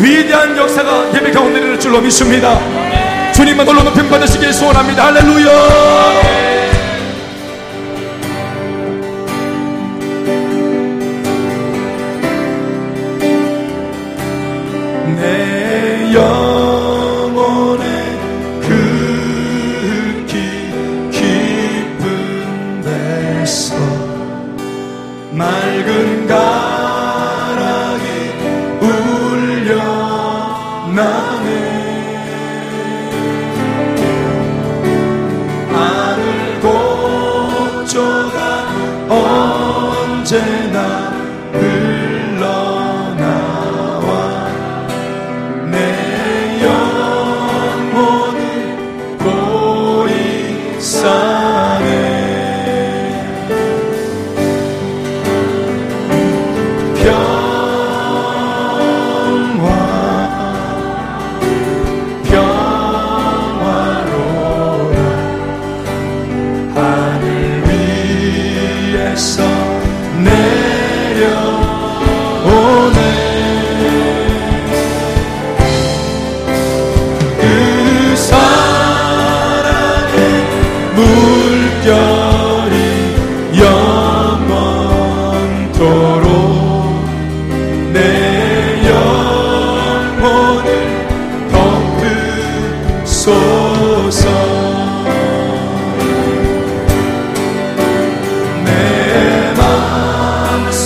위대한 역사가 예배 가운데 내릴 줄로 믿습니다. 주님만 홀로 높임 받으시길 소원합니다. 할렐루야!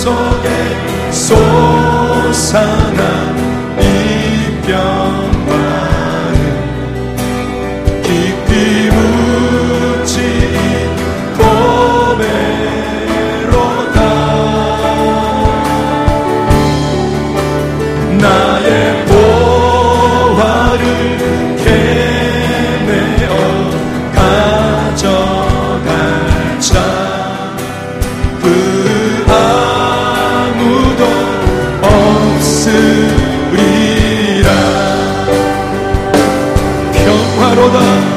속에 솟아난 이병만 lua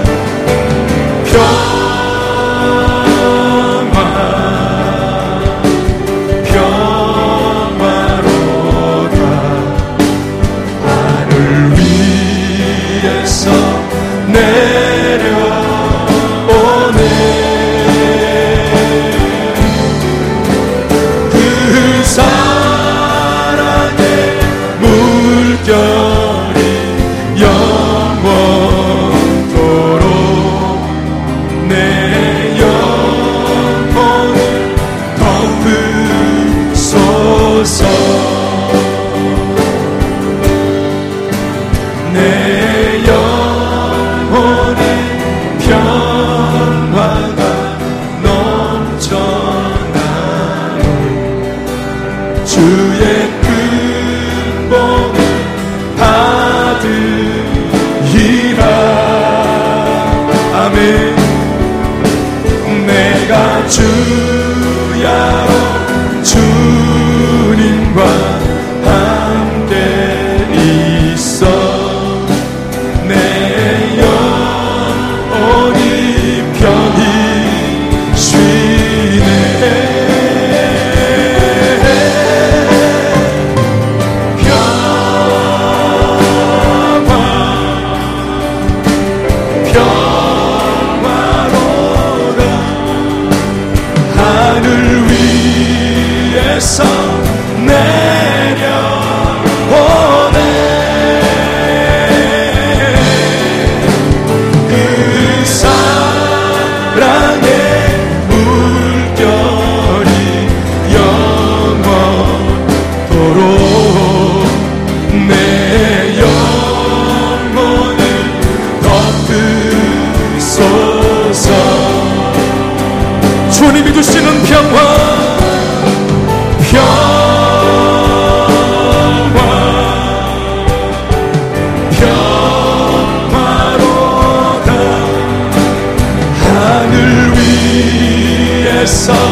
song.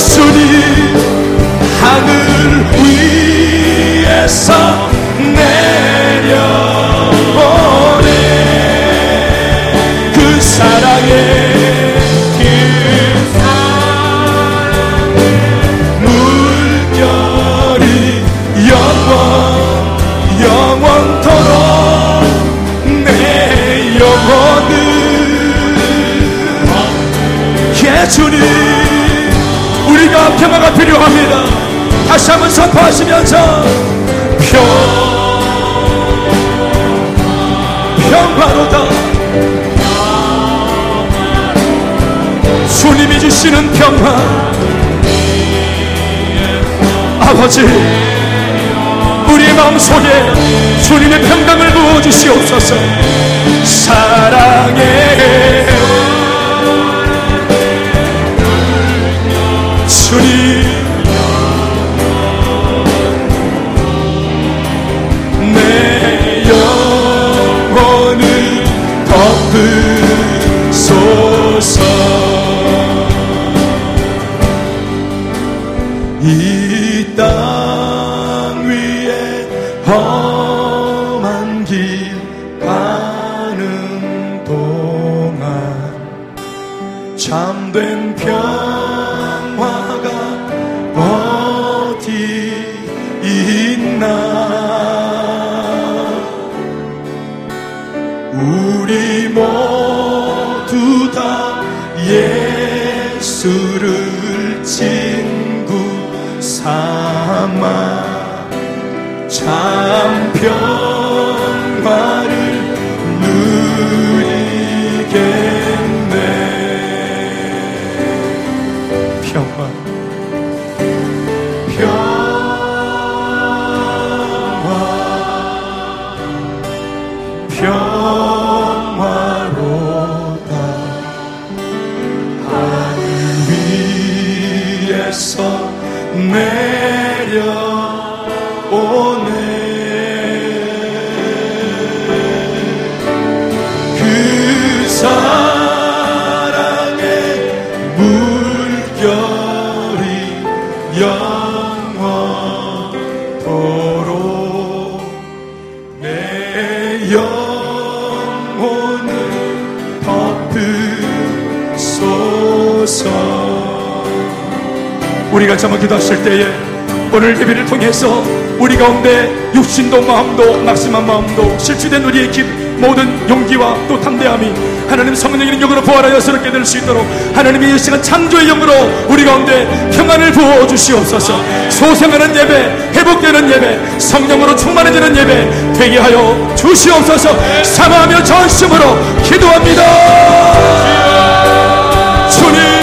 예수님 하늘 위에서 내려 아버지 우리의 마음속에 주님의 평강을 부어주시옵소서. 사랑해 예수를 친구 삼아 참 평 우리가 잠을 기도하실 때에 오늘 예배를 통해서 우리 가운데 육신도 마음도 낙심한 마음도 실추된 우리의 기, 모든 용기와 또 담대함이 하나님 성령의 능력으로 부활하여 새롭게 될 수 있도록 하나님의 이 시간 창조의 영으로 우리 가운데 평안을 부어 주시옵소서. 소생하는 예배 회복되는 예배 성령으로 충만해지는 예배 되게 하여 주시옵소서. 사모하며 전심으로 기도합니다. 주님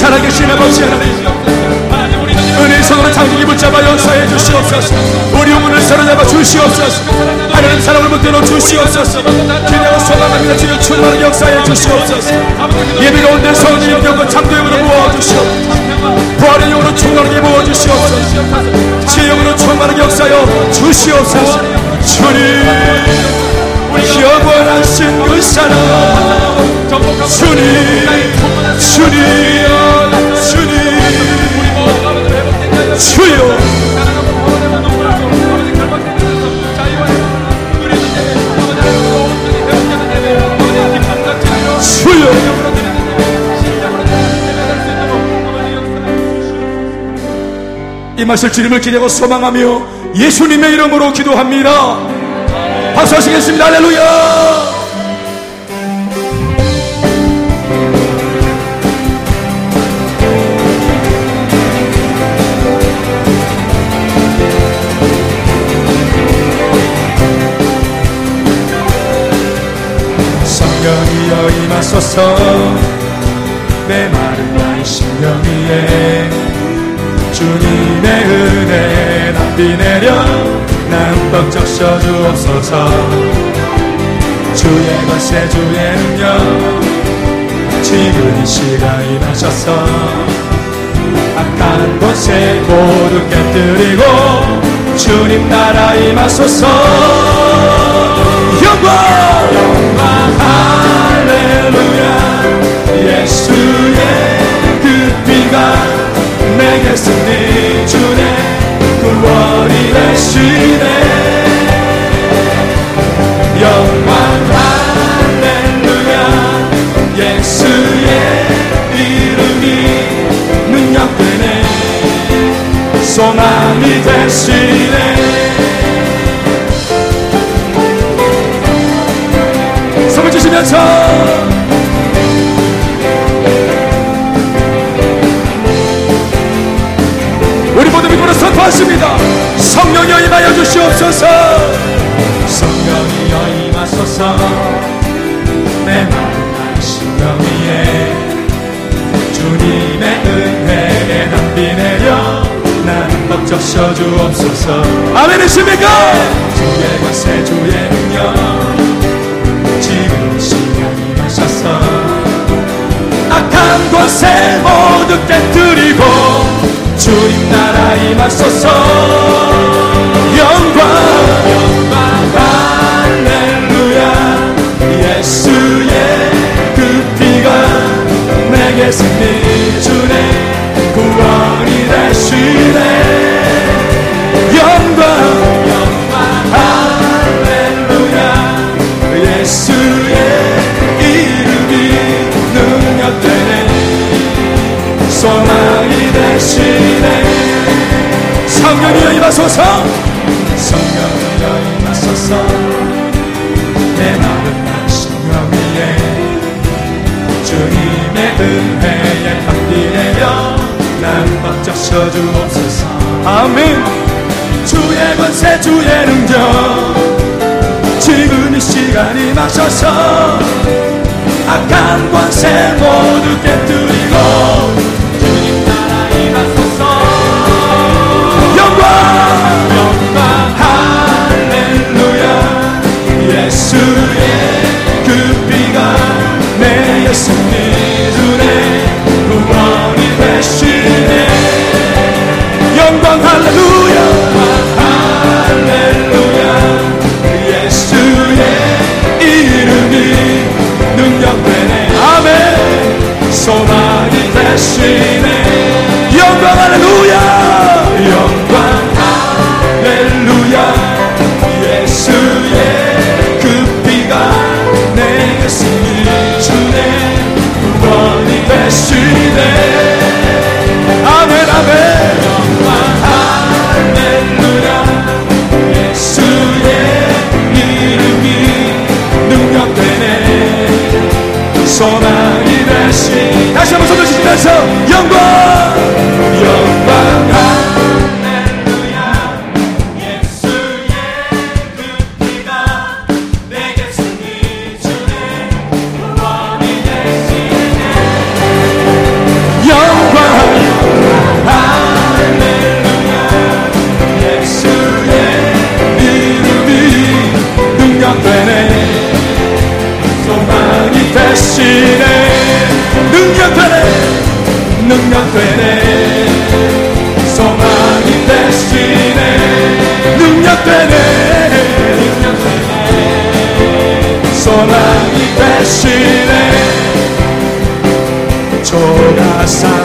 살아계신 아버지 하나님 은혜의 손으로 장중이 붙잡아 역사해 주시옵소서. 우리 영혼을 사로잡아 주시옵소서. 하나님 사랑을 붙들어 주시옵소서. 기대하고 소망합니다 주여 충만하게 역사해 주시옵소서. 예배 가운데 성령의 영과 창조영으로 부어주시옵소서. 부활의 영으로 충만하게 부어주시옵소서. 지혜 영으로 충만하게 역사하여 주시옵소서. 주님 영원하신 그 사랑. 주님 주님 주님. 주여. 이 맛을 주님을 기대하고 소망하며 예수님의 이름으로 기도합니다 박수 하시겠습니다. 할렐루야. 성령이여 임하소서. 내 마른 나의 심령 위에 주님의 은혜 낭비 내려 나 흠뻑 적셔 주옵소서. 주의 것에 주의 능력 지금 이 시간이 나셔서 악한 것에 모두 깨뜨리고 주님 나라 임하소서. 영광! 영광! 할렐루야! 예수의 그 피가 내게 승리 주네. 구원 소망이 되시네. 손을 주시면서 우리 모두 믿음으로 선포하십니다 성령여 임하여 주시옵소서. 성령이여 임하소서. 내 마음 심령 위에 주님의 은혜에 담비 내려 나는 벅적셔 주옵소서. 아멘이십니까? 주의 것에 주의 능력 지금 시간이 마셔서. 악한 곳에 모두 깨뜨리고 주님 나라 임하소서 영광 영광 할렐루야. 예수의 그 피가 내게 승리 성령이여 임하소서. 성령이여 임하소서. 내 마음 안심령 위에 주님의 은혜에 감기내려 난 벅적셔 주옵소서. 아멘. 주의 권세 주의 능력. 지금 이 시간이 마셔서 악한 권세 모두 깨뜨리고 되시네 조가상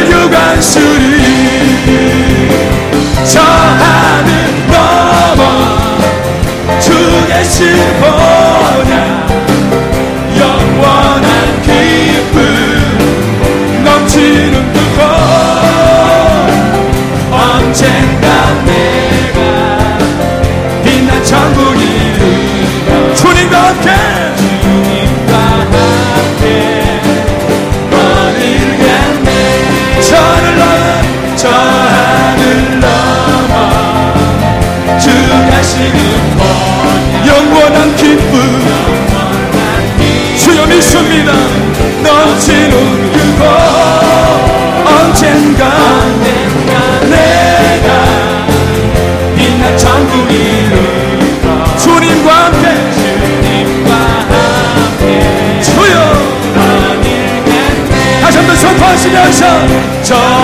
you got 저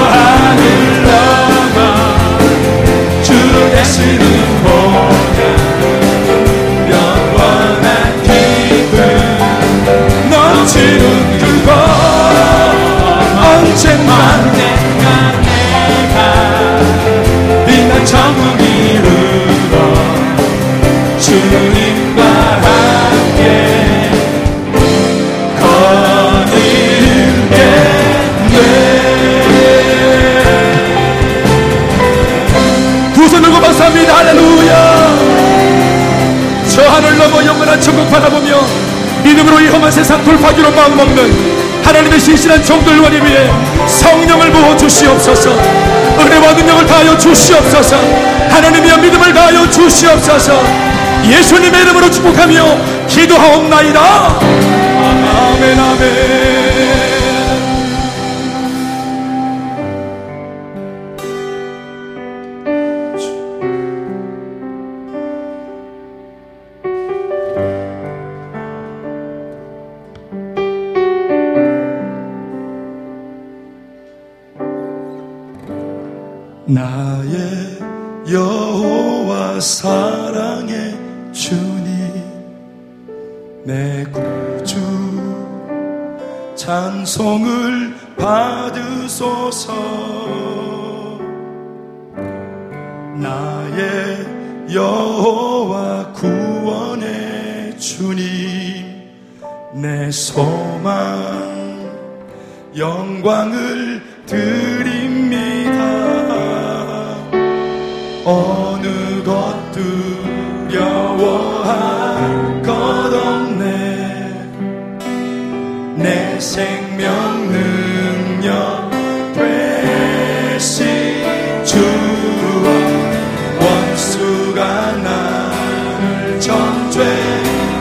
들고 박수합니다. 할렐루야. 저 하늘 넘어 영원한 천국 바라보며 믿음으로 이 험한 세상 돌파기로 마음먹는 하나님의 신실한 종들원을 위해 성령을 부어 주시옵소서. 은혜와 능력을 다하여 주시옵소서. 하나님의 믿음을 다하여 주시옵소서. 예수님의 이름으로 축복하며 기도하옵나이다. 아멘 아멘 사랑의 주님. 내 구주 찬송을 받으소서. 나의 여호와 구원의 주님. 내 소망 영광을 드립니다. 어 생명 능력 되신 주와 원수가 나를 정죄하여도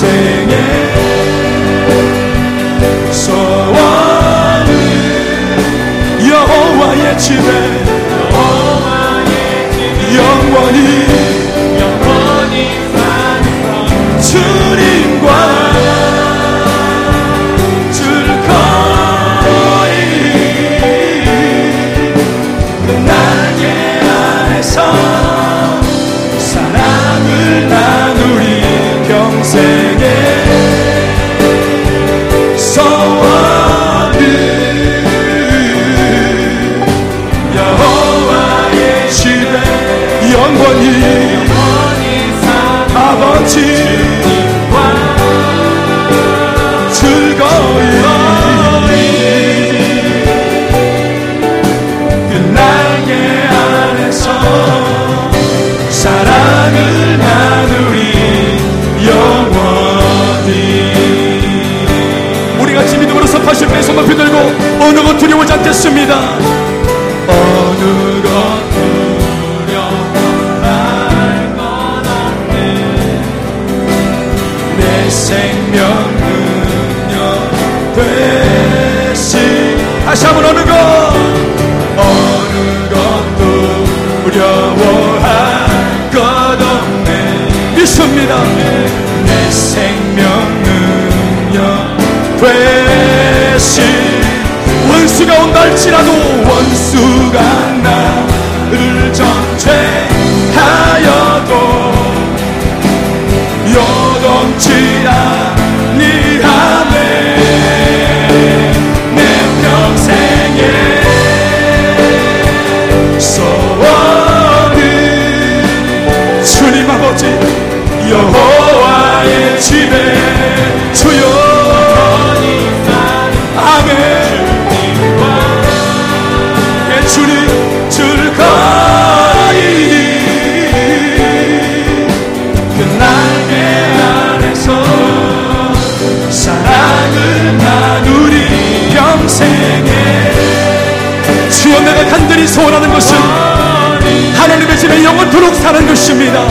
인생의 소원을 여호와의 집에 되시 원수가 온다 할지라도 원수가 나를 전체하여도 요동치 아 소원하는 것은 하나님의 집에 영원토록 사는 것입니다.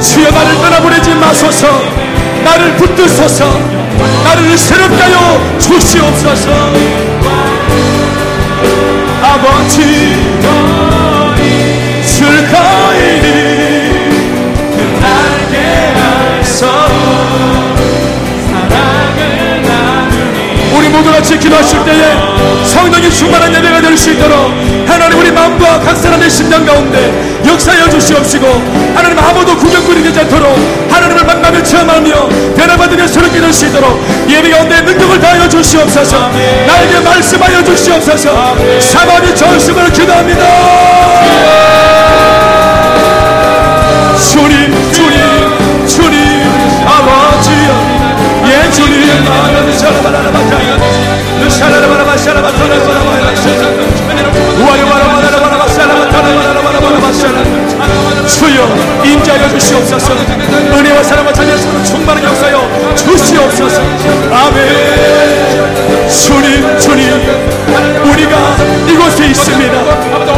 주여 나를 떠나보내지 마소서. 나를 붙드소서. 나를 새롭게 하여 주시옵소서. 아버지 즐거 같이 기도하실 때에 성령이 충만한 예배가 될 수 있도록 하나님 우리 마음과 각 사람의 심장 가운데 역사여 주시옵시고 하나님 아무도 구경꾼이 되지 않도록 하나님을 만나며 체험하며 변화받으며 새롭게 될 수 있도록 예배 가운데 능력을 다하여 주시옵소서. 나에게 말씀하여 주시옵소서. 사방이 전심을 기도합니다. 주님 주님 주님 아버지여 예 주님. 아버지 샤라바라바자 주여 인자하여 주시옵소서. 은혜와 사랑과 자비하심으로 충만한 역사여 주시옵소서. 아멘. 주님 주님 우리가 이곳에 있습니다.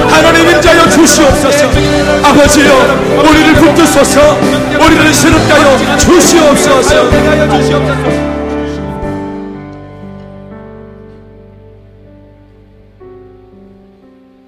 하나님 인자하여 주시옵소서. 아버지여 우리를 붙드소서. 우리를 새롭게 하여 주시옵소서